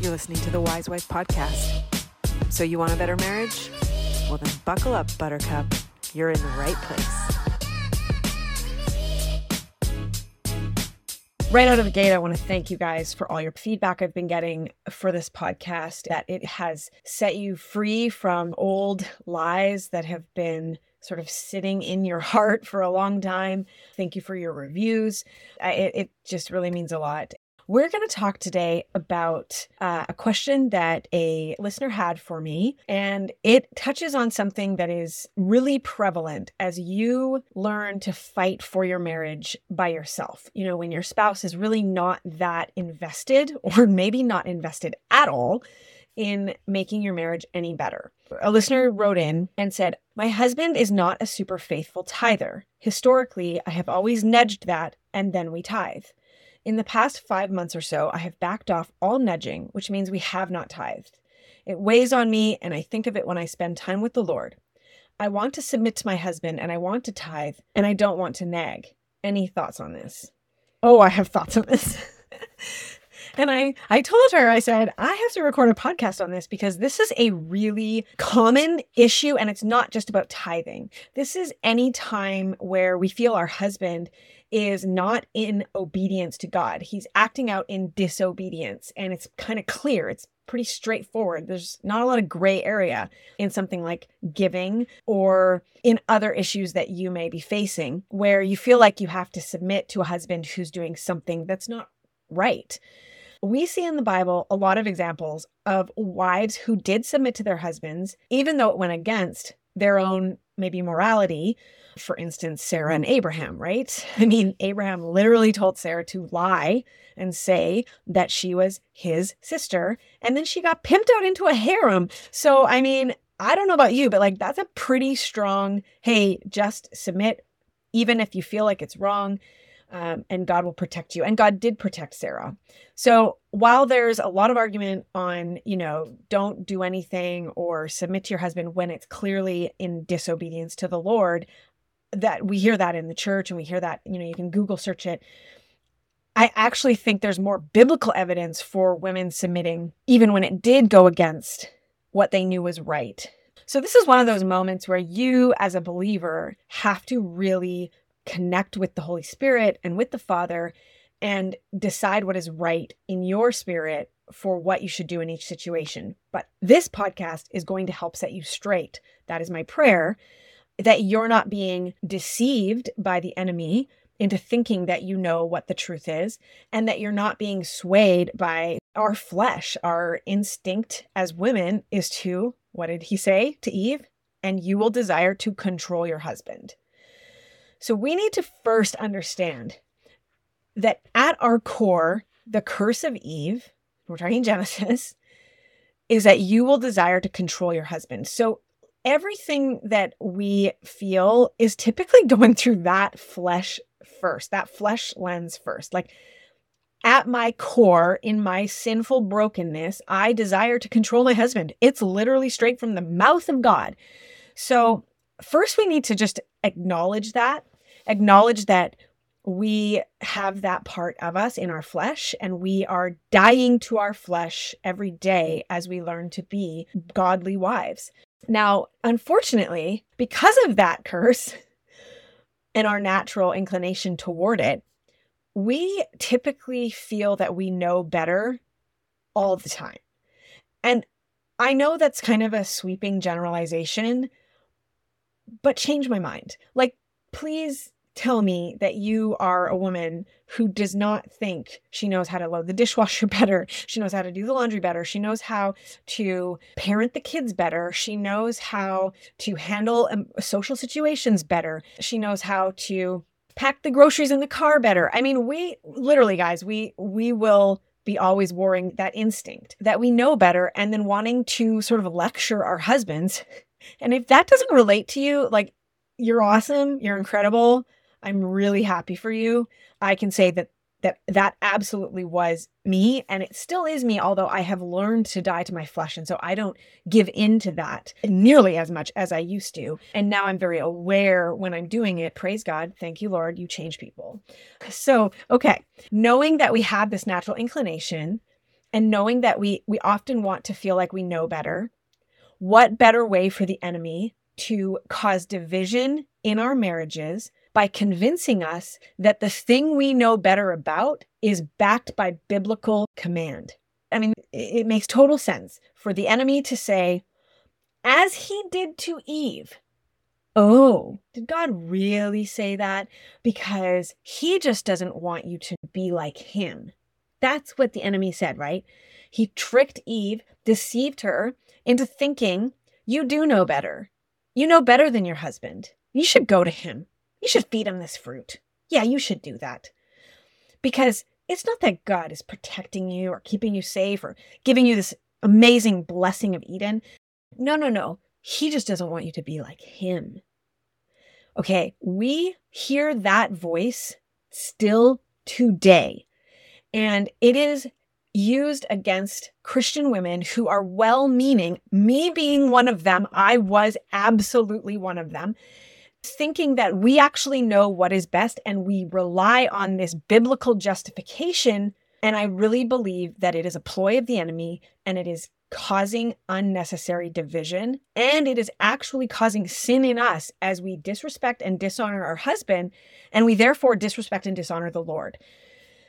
You're listening to the Wise Wife Podcast. So, you want a better marriage? Well, then buckle up, Buttercup. You're in the right place. Right out of the gate, I want to thank you guys for all your feedback I've been getting for this podcast, that it has set you free from old lies that have been sort of sitting in your heart for a long time. Thank you for your reviews. It, it just really means a lot. We're going to talk today about uh, a question that a listener had for me, and it touches on something that is really prevalent as you learn to fight for your marriage by yourself. You know, when your spouse is really not that invested, or maybe not invested at all in making your marriage any better. A listener wrote in and said, My husband is not a super faithful tither. Historically, I have always nudged that, and then we tithe. In the past five months or so, I have backed off all nudging, which means we have not tithed. It weighs on me, and I think of it when I spend time with the Lord. I want to submit to my husband, and I want to tithe, and I don't want to nag. Any thoughts on this? Oh, I have thoughts on this. and I, I told her, I said, I have to record a podcast on this because this is a really common issue and it's not just about tithing. This is any time where we feel our husband is not in obedience to God. He's acting out in disobedience. And it's kind of clear. It's pretty straightforward. There's not a lot of gray area in something like giving or in other issues that you may be facing where you feel like you have to submit to a husband who's doing something that's not right. We see in the Bible a lot of examples of wives who did submit to their husbands, even though it went against their own maybe morality for instance, Sarah and mm. Abraham, right? I mean, Abraham literally told Sarah to lie and say that she was his sister, and then she got pimped out into a harem. So, I mean, I don't know about you, but like that's a pretty strong, hey, just submit, even if you feel like it's wrong. Um, and God will protect you. And God did protect Sarah. So while there's a lot of argument on, you know, don't do anything or submit to your husband when it's clearly in disobedience to the Lord, that we hear that in the church and we hear that, you know, you can Google search it. I actually think there's more biblical evidence for women submitting, even when it did go against what they knew was right. So, this is one of those moments where you, as a believer, have to really connect with the Holy Spirit and with the Father and decide what is right in your spirit for what you should do in each situation. But this podcast is going to help set you straight. That is my prayer that you're not being deceived by the enemy into thinking that you know what the truth is and that you're not being swayed by our flesh. Our instinct as women is to, what did he say to Eve? And you will desire to control your husband. So we need to first understand that at our core, the curse of Eve, we're talking Genesis, is that you will desire to control your husband. So everything that we feel is typically going through that flesh first, that flesh lens first. Like at my core, in my sinful brokenness, I desire to control my husband. It's literally straight from the mouth of God. So, first, we need to just acknowledge that, acknowledge that we have that part of us in our flesh, and we are dying to our flesh every day as we learn to be godly wives. Now, unfortunately, because of that curse and our natural inclination toward it, we typically feel that we know better all the time. And I know that's kind of a sweeping generalization, but change my mind. Like, please tell me that you are a woman who does not think she knows how to load the dishwasher better. She knows how to do the laundry better. She knows how to parent the kids better. She knows how to handle um, social situations better. She knows how to pack the groceries in the car better. I mean, we literally guys, we we will be always warring that instinct that we know better and then wanting to sort of lecture our husbands. And if that doesn't relate to you, like you're awesome, you're incredible, I'm really happy for you. I can say that that that absolutely was me and it still is me although I have learned to die to my flesh and so I don't give in to that nearly as much as I used to. And now I'm very aware when I'm doing it. Praise God. Thank you Lord, you change people. So, okay, knowing that we have this natural inclination and knowing that we we often want to feel like we know better, what better way for the enemy to cause division in our marriages by convincing us that the thing we know better about is backed by biblical command? I mean, it makes total sense for the enemy to say, as he did to Eve, Oh, did God really say that? Because he just doesn't want you to be like him. That's what the enemy said, right? He tricked Eve, deceived her into thinking, you do know better. You know better than your husband. You should go to him. You should feed him this fruit. Yeah, you should do that. Because it's not that God is protecting you or keeping you safe or giving you this amazing blessing of Eden. No, no, no. He just doesn't want you to be like him. Okay, we hear that voice still today. And it is used against Christian women who are well meaning, me being one of them. I was absolutely one of them, thinking that we actually know what is best and we rely on this biblical justification. And I really believe that it is a ploy of the enemy and it is causing unnecessary division. And it is actually causing sin in us as we disrespect and dishonor our husband, and we therefore disrespect and dishonor the Lord.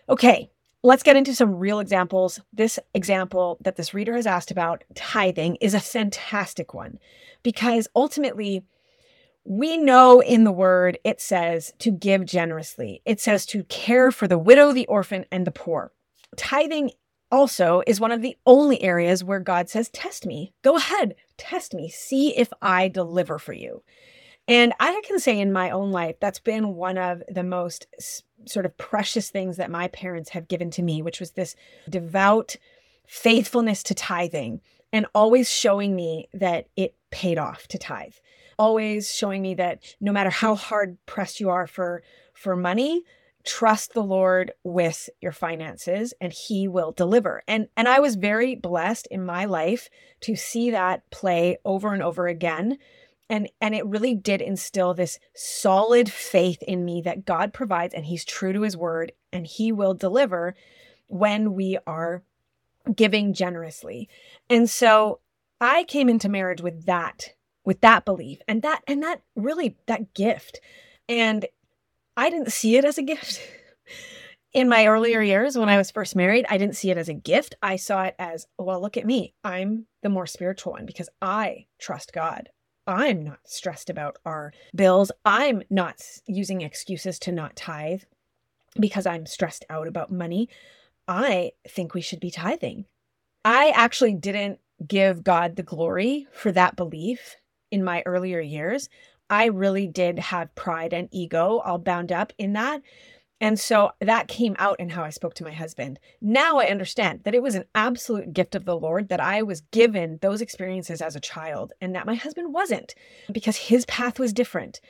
Okay, let's get into some real examples. This example that this reader has asked about, tithing, is a fantastic one because ultimately, we know in the word it says to give generously. It says to care for the widow, the orphan, and the poor. Tithing also is one of the only areas where God says, Test me. Go ahead, test me. See if I deliver for you. And I can say in my own life, that's been one of the most sort of precious things that my parents have given to me, which was this devout faithfulness to tithing and always showing me that it paid off to tithe. Always showing me that no matter how hard pressed you are for for money, trust the Lord with your finances and he will deliver. And and I was very blessed in my life to see that play over and over again. And and it really did instill this solid faith in me that God provides and he's true to his word and he will deliver when we are giving generously. And so I came into marriage with that with that belief and that and that really that gift. And I didn't see it as a gift. In my earlier years, when I was first married, I didn't see it as a gift. I saw it as, well, look at me. I'm the more spiritual one because I trust God. I'm not stressed about our bills. I'm not using excuses to not tithe because I'm stressed out about money. I think we should be tithing. I actually didn't give God the glory for that belief in my earlier years. I really did have pride and ego all bound up in that. And so that came out in how I spoke to my husband. Now I understand that it was an absolute gift of the Lord that I was given those experiences as a child and that my husband wasn't because his path was different.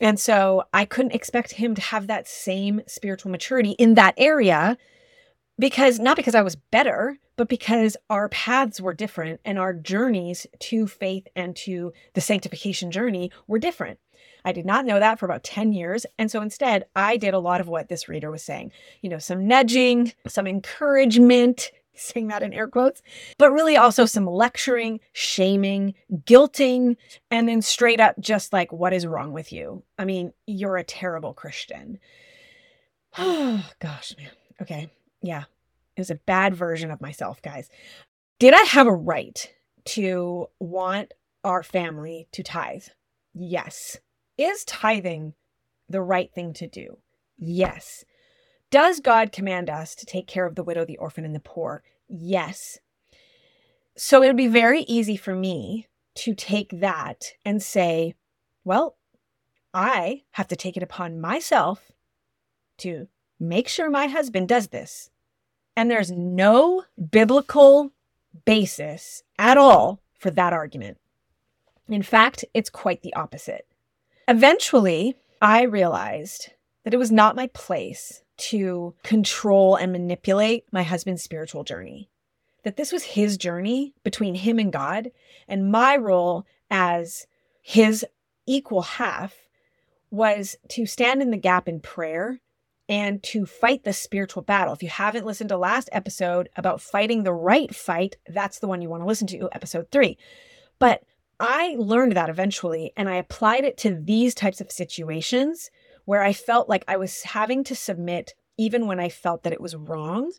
And so I couldn't expect him to have that same spiritual maturity in that area because not because I was better, but because our paths were different and our journeys to faith and to the sanctification journey were different. I did not know that for about 10 years. And so instead, I did a lot of what this reader was saying. You know, some nudging, some encouragement, saying that in air quotes, but really also some lecturing, shaming, guilting, and then straight up just like, what is wrong with you? I mean, you're a terrible Christian. Oh, gosh, man. Okay. Yeah. It was a bad version of myself, guys. Did I have a right to want our family to tithe? Yes. Is tithing the right thing to do? Yes. Does God command us to take care of the widow, the orphan, and the poor? Yes. So it would be very easy for me to take that and say, well, I have to take it upon myself to make sure my husband does this. And there's no biblical basis at all for that argument. In fact, it's quite the opposite. Eventually, I realized that it was not my place to control and manipulate my husband's spiritual journey. That this was his journey between him and God, and my role as his equal half was to stand in the gap in prayer and to fight the spiritual battle. If you haven't listened to last episode about fighting the right fight, that's the one you want to listen to, episode three. But I learned that eventually and I applied it to these types of situations where I felt like I was having to submit even when I felt that it was wrong.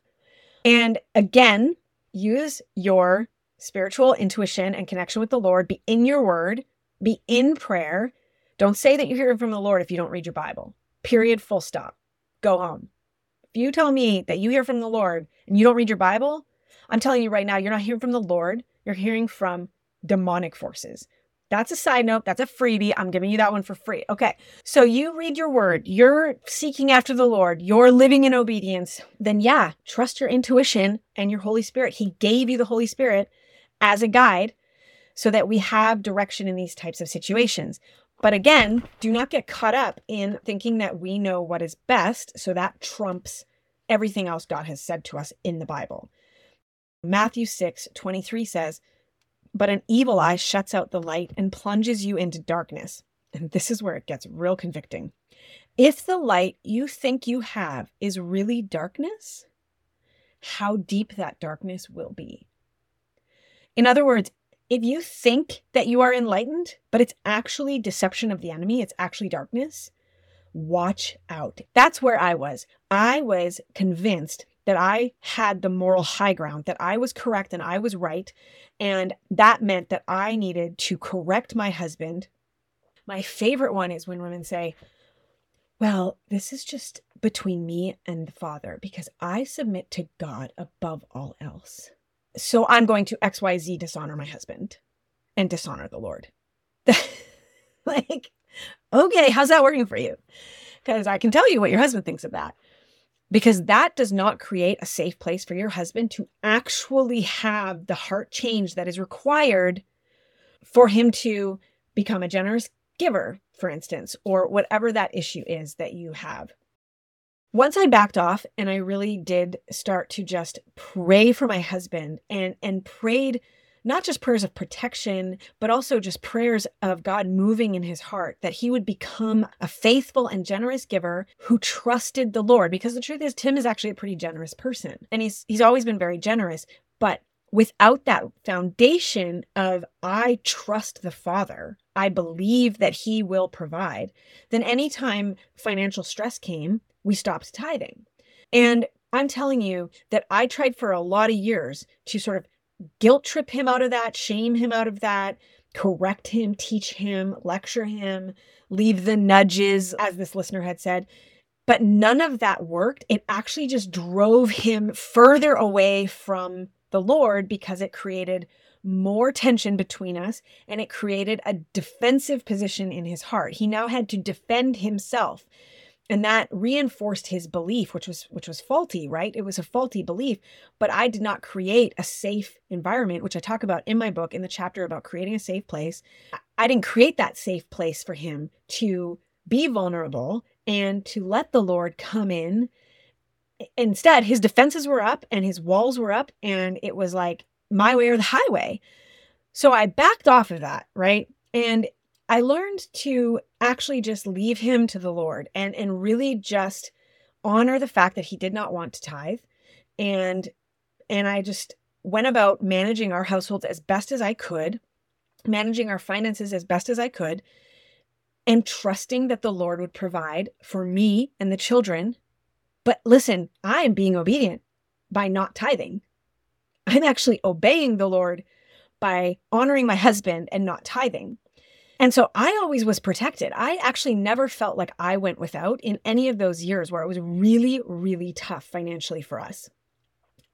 And again, use your spiritual intuition and connection with the Lord, be in your word, be in prayer. Don't say that you're hearing from the Lord if you don't read your Bible. Period, full stop. Go home. If you tell me that you hear from the Lord and you don't read your Bible, I'm telling you right now, you're not hearing from the Lord. You're hearing from demonic forces. That's a side note. That's a freebie. I'm giving you that one for free. Okay. So you read your word, you're seeking after the Lord, you're living in obedience. Then, yeah, trust your intuition and your Holy Spirit. He gave you the Holy Spirit as a guide so that we have direction in these types of situations. But again, do not get caught up in thinking that we know what is best. So that trumps everything else God has said to us in the Bible. Matthew 6 23 says, But an evil eye shuts out the light and plunges you into darkness. And this is where it gets real convicting. If the light you think you have is really darkness, how deep that darkness will be. In other words, if you think that you are enlightened, but it's actually deception of the enemy, it's actually darkness, watch out. That's where I was. I was convinced that I had the moral high ground, that I was correct and I was right. And that meant that I needed to correct my husband. My favorite one is when women say, Well, this is just between me and the Father because I submit to God above all else. So I'm going to XYZ dishonor my husband and dishonor the Lord. like, okay, how's that working for you? Because I can tell you what your husband thinks of that. Because that does not create a safe place for your husband to actually have the heart change that is required for him to become a generous giver, for instance, or whatever that issue is that you have. Once I backed off and I really did start to just pray for my husband and and prayed not just prayers of protection, but also just prayers of God moving in his heart that he would become a faithful and generous giver who trusted the Lord. Because the truth is, Tim is actually a pretty generous person, and he's he's always been very generous. But without that foundation of I trust the Father, I believe that He will provide, then anytime financial stress came, we stopped tithing. And I'm telling you that I tried for a lot of years to sort of guilt trip him out of that, shame him out of that, correct him, teach him, lecture him, leave the nudges, as this listener had said. But none of that worked. It actually just drove him further away from the Lord because it created more tension between us and it created a defensive position in his heart. He now had to defend himself and that reinforced his belief which was which was faulty right? It was a faulty belief but i did not create a safe environment which i talk about in my book in the chapter about creating a safe place. I didn't create that safe place for him to be vulnerable and to let the lord come in. Instead his defenses were up and his walls were up and it was like my way or the highway. So i backed off of that right? And I learned to actually just leave him to the Lord and and really just honor the fact that he did not want to tithe and and I just went about managing our household as best as I could, managing our finances as best as I could, and trusting that the Lord would provide for me and the children. But listen, I am being obedient by not tithing. I'm actually obeying the Lord by honoring my husband and not tithing. And so I always was protected. I actually never felt like I went without in any of those years where it was really, really tough financially for us.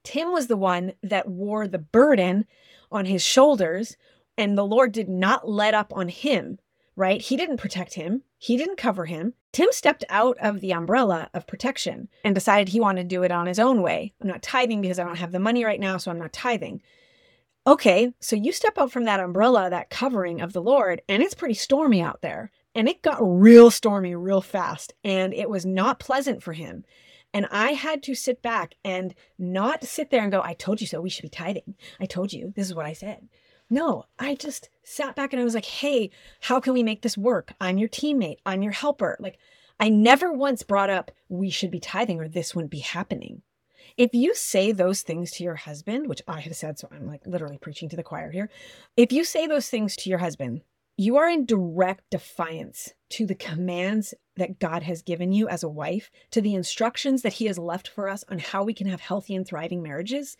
Tim was the one that wore the burden on his shoulders, and the Lord did not let up on him, right? He didn't protect him, he didn't cover him. Tim stepped out of the umbrella of protection and decided he wanted to do it on his own way. I'm not tithing because I don't have the money right now, so I'm not tithing. Okay, so you step out from that umbrella, that covering of the Lord, and it's pretty stormy out there. And it got real stormy real fast, and it was not pleasant for him. And I had to sit back and not sit there and go, I told you so, we should be tithing. I told you, this is what I said. No, I just sat back and I was like, hey, how can we make this work? I'm your teammate, I'm your helper. Like, I never once brought up we should be tithing or this wouldn't be happening. If you say those things to your husband, which I have said, so I'm like literally preaching to the choir here. If you say those things to your husband, you are in direct defiance to the commands that God has given you as a wife, to the instructions that He has left for us on how we can have healthy and thriving marriages.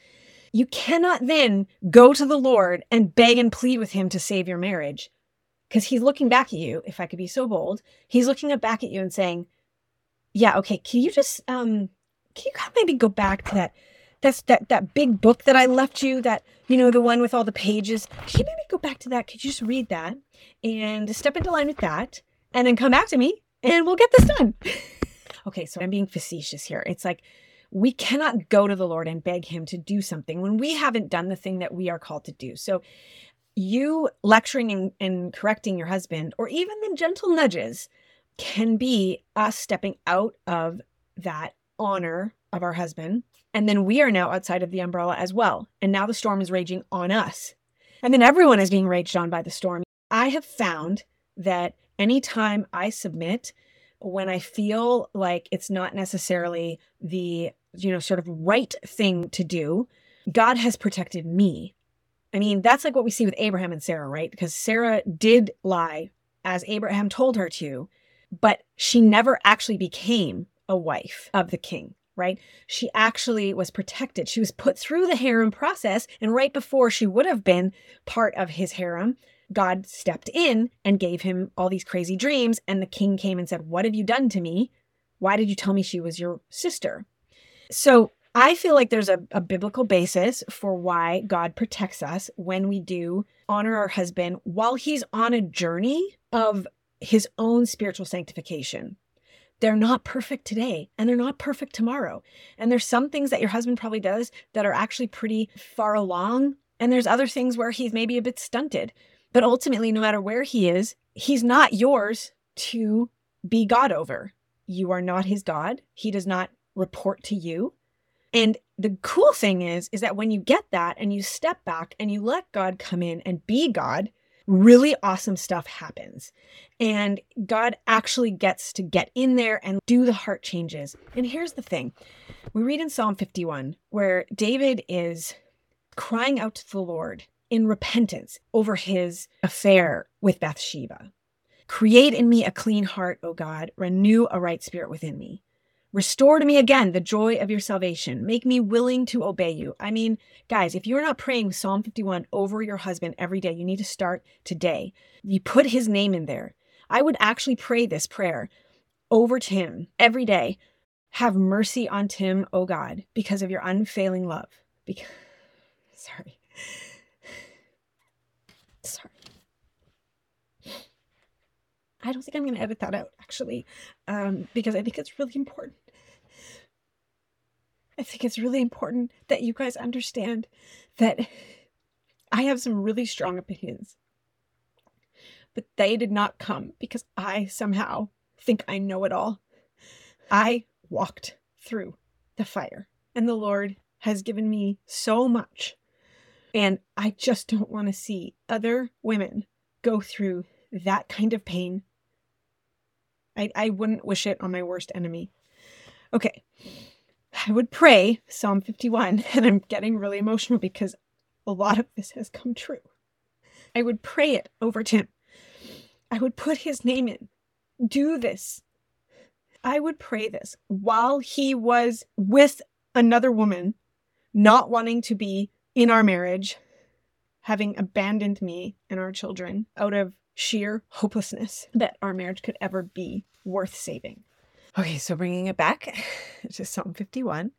You cannot then go to the Lord and beg and plead with Him to save your marriage because He's looking back at you, if I could be so bold, He's looking back at you and saying, Yeah, okay, can you just, um, can you maybe go back to that? That's that that big book that I left you, that you know, the one with all the pages. Can you maybe go back to that? Could you just read that and step into line with that and then come back to me and we'll get this done. okay, so I'm being facetious here. It's like we cannot go to the Lord and beg him to do something when we haven't done the thing that we are called to do. So you lecturing and, and correcting your husband or even the gentle nudges can be us stepping out of that honor of our husband. And then we are now outside of the umbrella as well. And now the storm is raging on us. And then everyone is being raged on by the storm. I have found that anytime I submit, when I feel like it's not necessarily the, you know, sort of right thing to do, God has protected me. I mean, that's like what we see with Abraham and Sarah, right? Because Sarah did lie as Abraham told her to, but she never actually became a wife of the king right? She actually was protected. She was put through the harem process. And right before she would have been part of his harem, God stepped in and gave him all these crazy dreams. And the king came and said, What have you done to me? Why did you tell me she was your sister? So I feel like there's a, a biblical basis for why God protects us when we do honor our husband while he's on a journey of his own spiritual sanctification they're not perfect today and they're not perfect tomorrow. And there's some things that your husband probably does that are actually pretty far along. And there's other things where he's maybe a bit stunted. But ultimately, no matter where he is, he's not yours to be God over. You are not his God. He does not report to you. And the cool thing is, is that when you get that and you step back and you let God come in and be God, really awesome stuff happens. And God actually gets to get in there and do the heart changes. And here's the thing we read in Psalm 51 where David is crying out to the Lord in repentance over his affair with Bathsheba. Create in me a clean heart, O God, renew a right spirit within me. Restore to me again the joy of your salvation. Make me willing to obey you. I mean, guys, if you're not praying Psalm 51 over your husband every day, you need to start today. You put his name in there. I would actually pray this prayer over Tim every day. Have mercy on Tim, O God, because of your unfailing love. Because, sorry. Sorry. I don't think I'm going to edit that out, actually, um, because I think it's really important. I think it's really important that you guys understand that I have some really strong opinions, but they did not come because I somehow think I know it all. I walked through the fire, and the Lord has given me so much. And I just don't want to see other women go through that kind of pain. I, I wouldn't wish it on my worst enemy. Okay. I would pray Psalm 51, and I'm getting really emotional because a lot of this has come true. I would pray it over Tim. I would put his name in. Do this. I would pray this while he was with another woman, not wanting to be in our marriage, having abandoned me and our children out of sheer hopelessness that our marriage could ever be worth saving. Okay, so bringing it back to Psalm 51,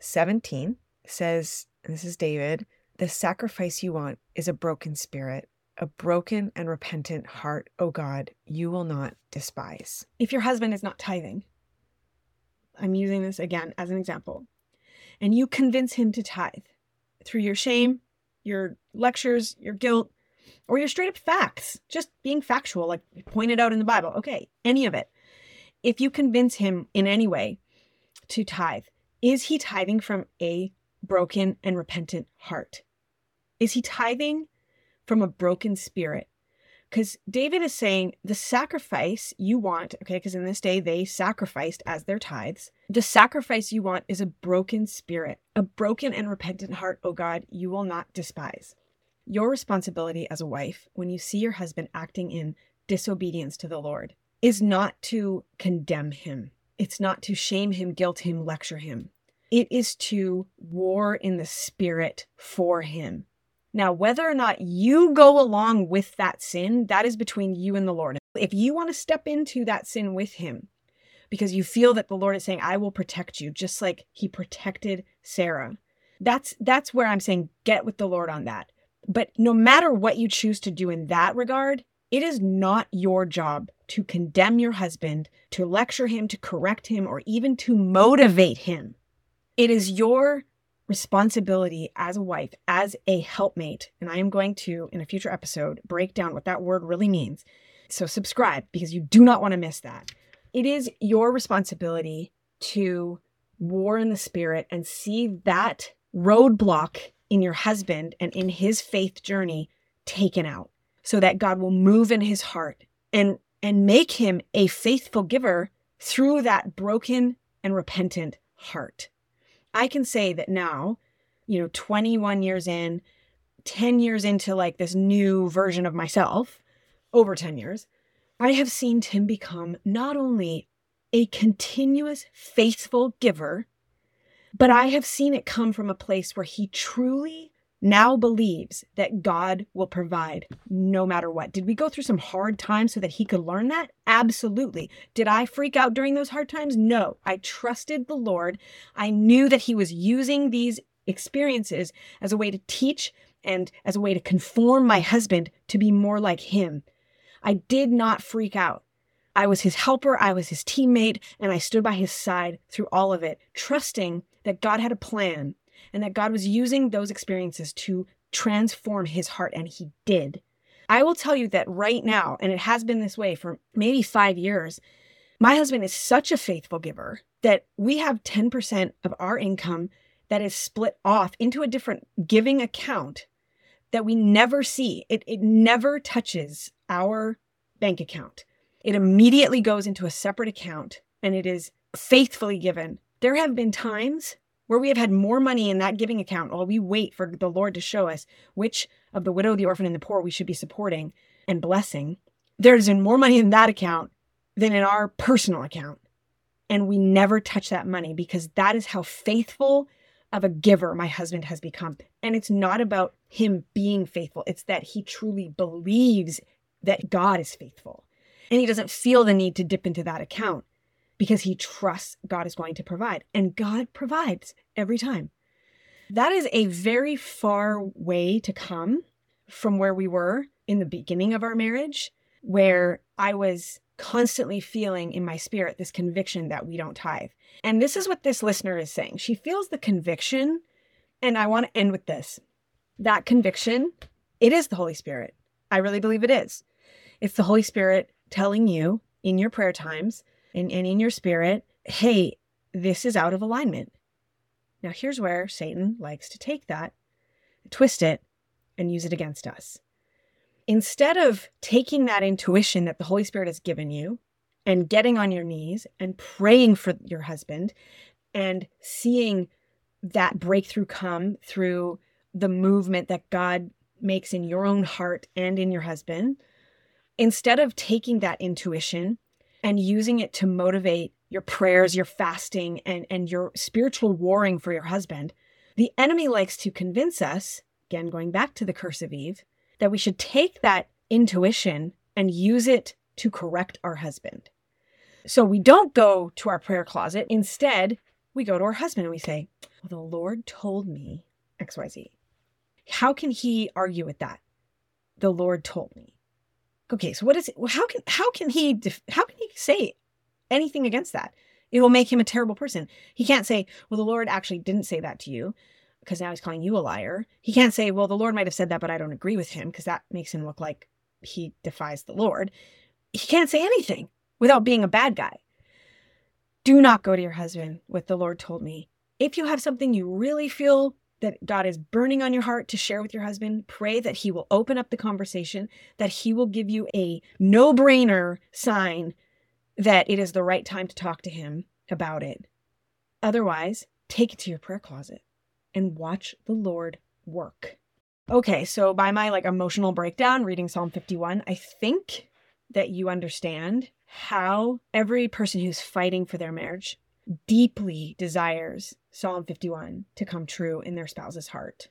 17 says, this is David, the sacrifice you want is a broken spirit, a broken and repentant heart, O God, you will not despise. If your husband is not tithing, I'm using this again as an example, and you convince him to tithe through your shame, your lectures, your guilt, or your straight up facts, just being factual, like pointed out in the Bible. Okay, any of it if you convince him in any way to tithe, is he tithing from a broken and repentant heart? Is he tithing from a broken spirit? Because David is saying the sacrifice you want, okay, because in this day they sacrificed as their tithes. The sacrifice you want is a broken spirit, a broken and repentant heart, oh God, you will not despise. Your responsibility as a wife, when you see your husband acting in disobedience to the Lord, is not to condemn him. It's not to shame him, guilt him, lecture him. It is to war in the spirit for him. Now, whether or not you go along with that sin, that is between you and the Lord. If you want to step into that sin with him because you feel that the Lord is saying, I will protect you, just like he protected Sarah, that's that's where I'm saying get with the Lord on that. But no matter what you choose to do in that regard, it is not your job to condemn your husband, to lecture him, to correct him, or even to motivate him. It is your responsibility as a wife, as a helpmate. And I am going to, in a future episode, break down what that word really means. So subscribe because you do not want to miss that. It is your responsibility to war in the spirit and see that roadblock in your husband and in his faith journey taken out so that God will move in his heart and and make him a faithful giver through that broken and repentant heart. I can say that now, you know, 21 years in, 10 years into like this new version of myself, over 10 years, I have seen Tim become not only a continuous, faithful giver, but I have seen it come from a place where he truly now believes that God will provide no matter what. Did we go through some hard times so that he could learn that? Absolutely. Did I freak out during those hard times? No. I trusted the Lord. I knew that he was using these experiences as a way to teach and as a way to conform my husband to be more like him. I did not freak out. I was his helper, I was his teammate, and I stood by his side through all of it, trusting that God had a plan and that God was using those experiences to transform his heart, and he did. I will tell you that right now, and it has been this way for maybe five years, my husband is such a faithful giver that we have 10% of our income that is split off into a different giving account that we never see. It, it never touches our bank account. It immediately goes into a separate account and it is faithfully given. There have been times where we have had more money in that giving account while we wait for the Lord to show us which of the widow, the orphan, and the poor we should be supporting and blessing. There's been more money in that account than in our personal account. And we never touch that money because that is how faithful of a giver my husband has become. And it's not about him being faithful, it's that he truly believes that God is faithful. And he doesn't feel the need to dip into that account because he trusts God is going to provide. And God provides every time. That is a very far way to come from where we were in the beginning of our marriage, where I was constantly feeling in my spirit this conviction that we don't tithe. And this is what this listener is saying. She feels the conviction, and I want to end with this. That conviction, it is the Holy Spirit. I really believe it is. It's the Holy Spirit telling you in your prayer times and, and in your spirit, hey, this is out of alignment. Now, here's where Satan likes to take that, twist it, and use it against us. Instead of taking that intuition that the Holy Spirit has given you and getting on your knees and praying for your husband and seeing that breakthrough come through the movement that God makes in your own heart and in your husband, instead of taking that intuition and using it to motivate your prayers, your fasting, and, and your spiritual warring for your husband, the enemy likes to convince us, again, going back to the curse of Eve, that we should take that intuition and use it to correct our husband. So we don't go to our prayer closet. Instead, we go to our husband and we say, Well, the Lord told me XYZ. How can he argue with that? The Lord told me okay, so what is it? How can how can he def- how can he say anything against that? It will make him a terrible person. He can't say, "Well, the Lord actually didn't say that to you," because now he's calling you a liar. He can't say, "Well, the Lord might have said that, but I don't agree with him," because that makes him look like he defies the Lord. He can't say anything without being a bad guy. Do not go to your husband with the Lord told me. If you have something you really feel that God is burning on your heart to share with your husband, pray that he will open up the conversation, that he will give you a no brainer sign that it is the right time to talk to him about it. Otherwise, take it to your prayer closet and watch the Lord work. Okay, so by my like emotional breakdown reading Psalm 51, I think that you understand how every person who's fighting for their marriage deeply desires Psalm 51 to come true in their spouse's heart.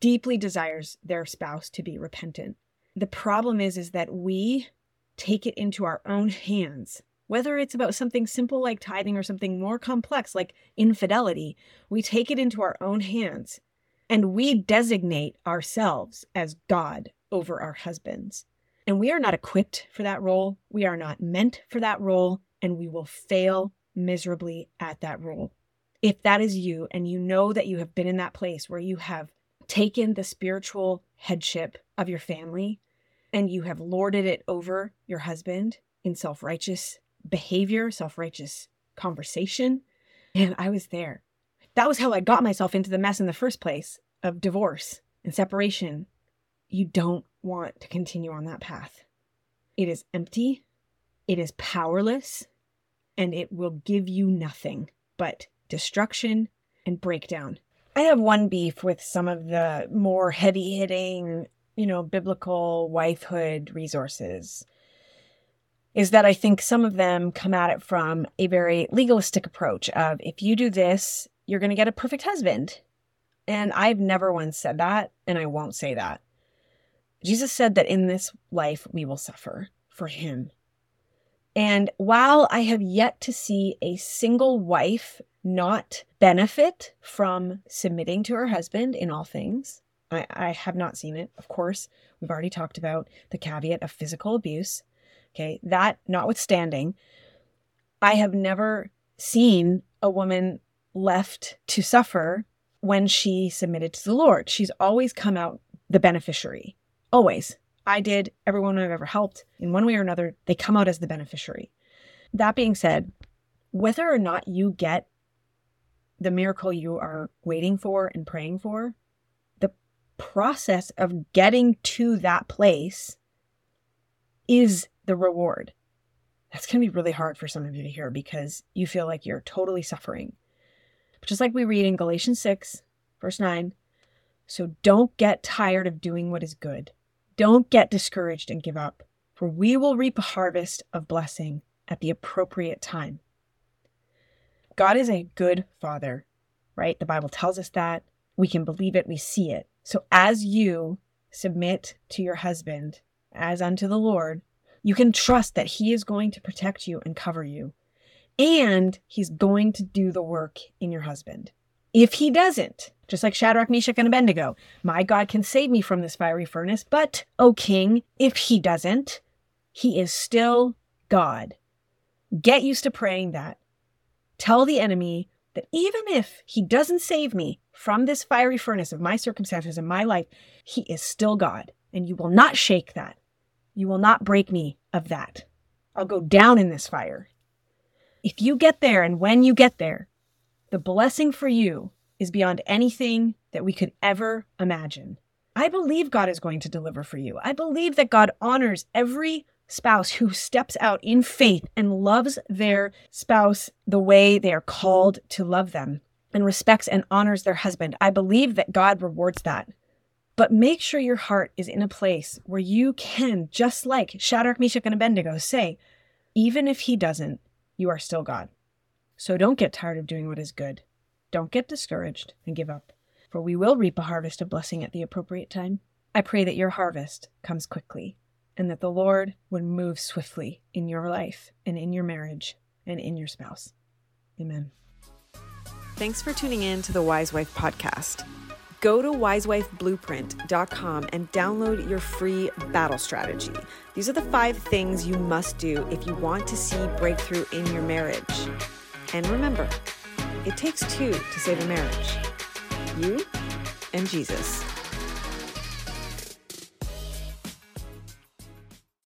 Deeply desires their spouse to be repentant. The problem is is that we take it into our own hands. Whether it's about something simple like tithing or something more complex like infidelity, we take it into our own hands and we designate ourselves as God over our husbands. And we are not equipped for that role. We are not meant for that role, and we will fail miserably at that role. If that is you, and you know that you have been in that place where you have taken the spiritual headship of your family and you have lorded it over your husband in self righteous behavior, self righteous conversation, and I was there. That was how I got myself into the mess in the first place of divorce and separation. You don't want to continue on that path. It is empty, it is powerless, and it will give you nothing but destruction and breakdown. I have one beef with some of the more heavy hitting, you know, biblical wifehood resources is that I think some of them come at it from a very legalistic approach of if you do this, you're going to get a perfect husband. And I've never once said that, and I won't say that. Jesus said that in this life we will suffer for him. And while I have yet to see a single wife not benefit from submitting to her husband in all things, I, I, have not seen it. Of course, we've already talked about the caveat of physical abuse. Okay, that notwithstanding, I have never seen a woman left to suffer when she submitted to the Lord. She's always come out the beneficiary. Always. I did, everyone I've ever helped, in one way or another, they come out as the beneficiary. That being said, whether or not you get the miracle you are waiting for and praying for, the process of getting to that place is the reward. That's going to be really hard for some of you to hear because you feel like you're totally suffering. But just like we read in Galatians 6, verse 9, so don't get tired of doing what is good. Don't get discouraged and give up, for we will reap a harvest of blessing at the appropriate time. God is a good father, right? The Bible tells us that. We can believe it, we see it. So as you submit to your husband as unto the Lord, you can trust that he is going to protect you and cover you. And he's going to do the work in your husband. If he doesn't, just like Shadrach, Meshach, and Abednego, my God can save me from this fiery furnace. But, O king, if he doesn't, he is still God. Get used to praying that. Tell the enemy that even if he doesn't save me from this fiery furnace of my circumstances in my life, he is still God. And you will not shake that. You will not break me of that. I'll go down in this fire. If you get there, and when you get there, the blessing for you is beyond anything that we could ever imagine. I believe God is going to deliver for you. I believe that God honors every spouse who steps out in faith and loves their spouse the way they are called to love them and respects and honors their husband. I believe that God rewards that. But make sure your heart is in a place where you can, just like Shadrach, Meshach, and Abednego, say, even if he doesn't, you are still God. So don't get tired of doing what is good. Don't get discouraged and give up, for we will reap a harvest of blessing at the appropriate time. I pray that your harvest comes quickly and that the Lord would move swiftly in your life and in your marriage and in your spouse. Amen. Thanks for tuning in to the Wise Wife podcast. Go to wisewifeblueprint.com and download your free battle strategy. These are the five things you must do if you want to see breakthrough in your marriage. And remember, it takes two to save a marriage you and Jesus.